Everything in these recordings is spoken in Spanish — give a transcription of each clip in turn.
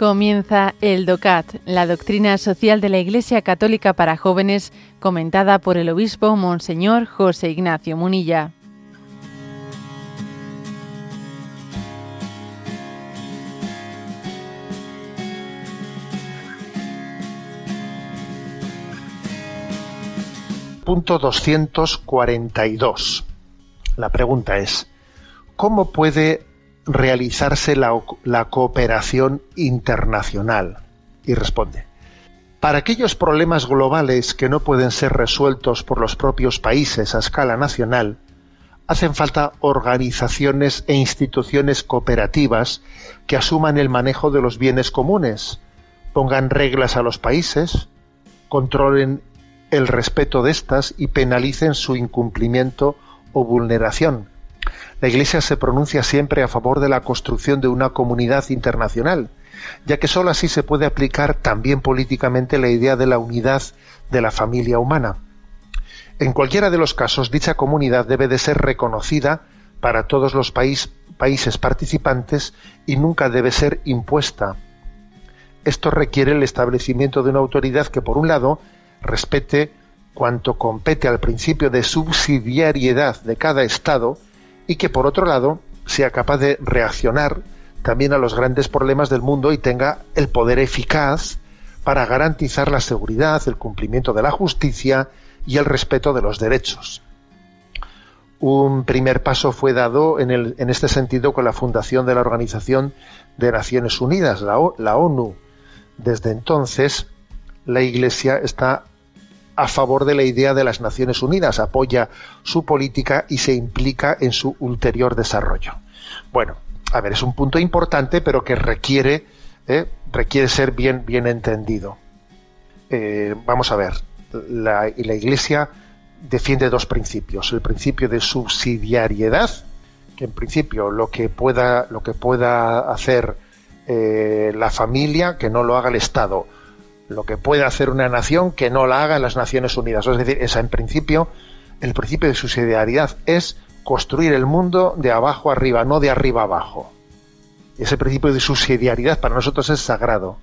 Comienza el DOCAT, la doctrina social de la Iglesia Católica para jóvenes, comentada por el obispo Monseñor José Ignacio Munilla. Punto 242. La pregunta es, ¿cómo puede realizarse la, cooperación internacional? Y responde, para aquellos problemas globales que no pueden ser resueltos por los propios países a escala nacional, hacen falta organizaciones e instituciones cooperativas que asuman el manejo de los bienes comunes, pongan reglas a los países, controlen el respeto de estas y penalicen su incumplimiento o vulneración, la Iglesia se pronuncia siempre a favor de la construcción de una comunidad internacional, ya que sólo así se puede aplicar también políticamente la idea de la unidad de la familia humana. En cualquiera de los casos, dicha comunidad debe de ser reconocida para todos los países participantes y nunca debe ser impuesta. Esto requiere el establecimiento de una autoridad que, por un lado, respete cuanto compete al principio de subsidiariedad de cada Estado y que por otro lado sea capaz de reaccionar también a los grandes problemas del mundo y tenga el poder eficaz para garantizar la seguridad, el cumplimiento de la justicia y el respeto de los derechos. Un primer paso fue dado en, el, en este sentido con la fundación de la Organización de Naciones Unidas, la, la ONU. Desde entonces, la Iglesia está a favor de la idea de las Naciones Unidas, apoya su política y se implica en su ulterior desarrollo. Bueno, a ver, es un punto importante, pero que requiere, ¿eh? requiere ser bien, bien entendido. Eh, vamos a ver, la, la Iglesia defiende dos principios. El principio de subsidiariedad, que en principio lo que pueda, lo que pueda hacer eh, la familia, que no lo haga el Estado lo que puede hacer una nación que no la haga en las Naciones Unidas. Es decir, esa en principio, el principio de subsidiariedad es construir el mundo de abajo arriba, no de arriba abajo. Ese principio de subsidiariedad para nosotros es sagrado.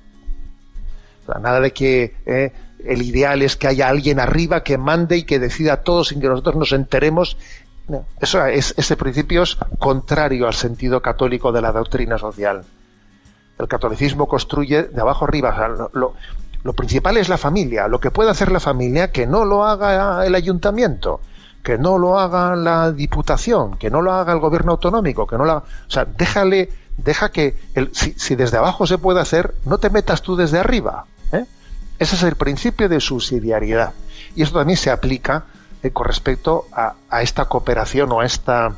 nada de que eh, el ideal es que haya alguien arriba que mande y que decida todo sin que nosotros nos enteremos. ese principio es contrario al sentido católico de la doctrina social. El catolicismo construye de abajo arriba. Principal es la familia. Lo que puede hacer la familia, que no lo haga el ayuntamiento, que no lo haga la diputación, que no lo haga el gobierno autonómico, que no la, o sea, déjale, deja que el, si, desde abajo se puede hacer, no te metas tú desde arriba. ¿eh? Ese es el principio de subsidiariedad. Y esto también se aplica eh, con respecto a, a, esta cooperación o a esta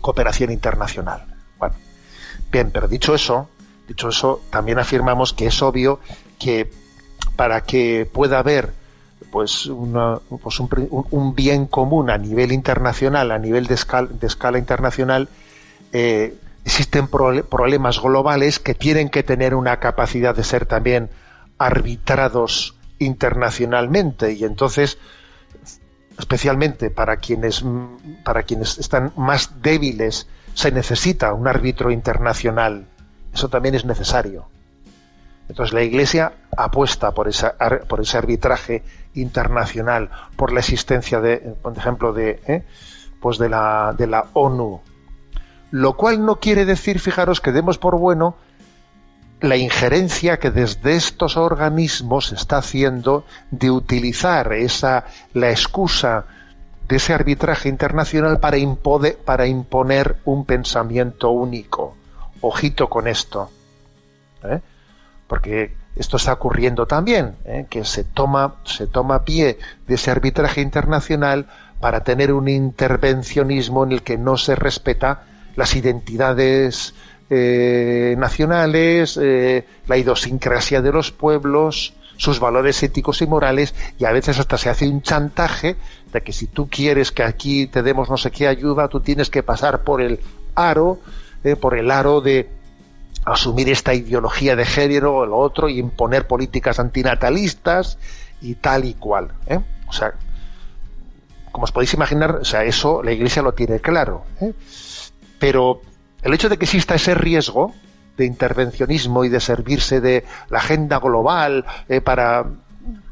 cooperación internacional. Bueno, bien, pero dicho eso, dicho eso, también afirmamos que es obvio que para que pueda haber pues, pues un, bien común a nivel internacional, a nivel de escala, internacional, eh, existen problemas globales que tienen que tener una capacidad de ser también arbitrados internacionalmente. Y entonces especialmente para quienes para quienes están más débiles se necesita un árbitro internacional. Eso también es necesario entonces la Iglesia apuesta por, ese arbitraje internacional, por la existencia de, por ejemplo, de, ¿eh? pues de, la, de la ONU. Lo cual no quiere decir, fijaros, que demos por bueno la injerencia que desde estos organismos se está haciendo de utilizar esa la excusa de ese arbitraje internacional para, para imponer un pensamiento único. Ojito con esto. ¿eh? Porque esto está ocurriendo también, ¿eh? que se toma, se toma pie de ese arbitraje internacional para tener un intervencionismo en el que no se respeta las identidades eh, nacionales, eh, la idiosincrasia de los pueblos, sus valores éticos y morales, y a veces hasta se hace un chantaje de que si tú quieres que aquí te demos no sé qué ayuda, tú tienes que pasar por el aro, por el aro de, asumir esta ideología de género o lo otro y imponer políticas antinatalistas y tal y cual. ¿eh? O sea, como os podéis imaginar, o sea, eso la Iglesia lo tiene claro. ¿eh? Pero el hecho de que exista ese riesgo, intervencionismo y de servirse de la agenda global eh, para,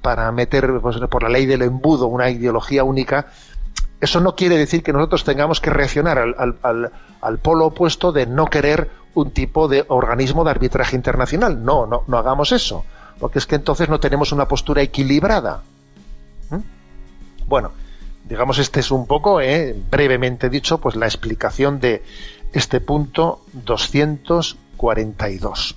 para meter pues, por la ley del embudo una ideología única, eso no quiere decir que nosotros tengamos que reaccionar al, al, polo opuesto de no querer un tipo de organismo de arbitraje internacional. No, no, no hagamos eso, porque es que entonces no tenemos una postura equilibrada. ¿Mm? Bueno, digamos, este es un poco, eh, brevemente dicho, pues la explicación de este punto 242.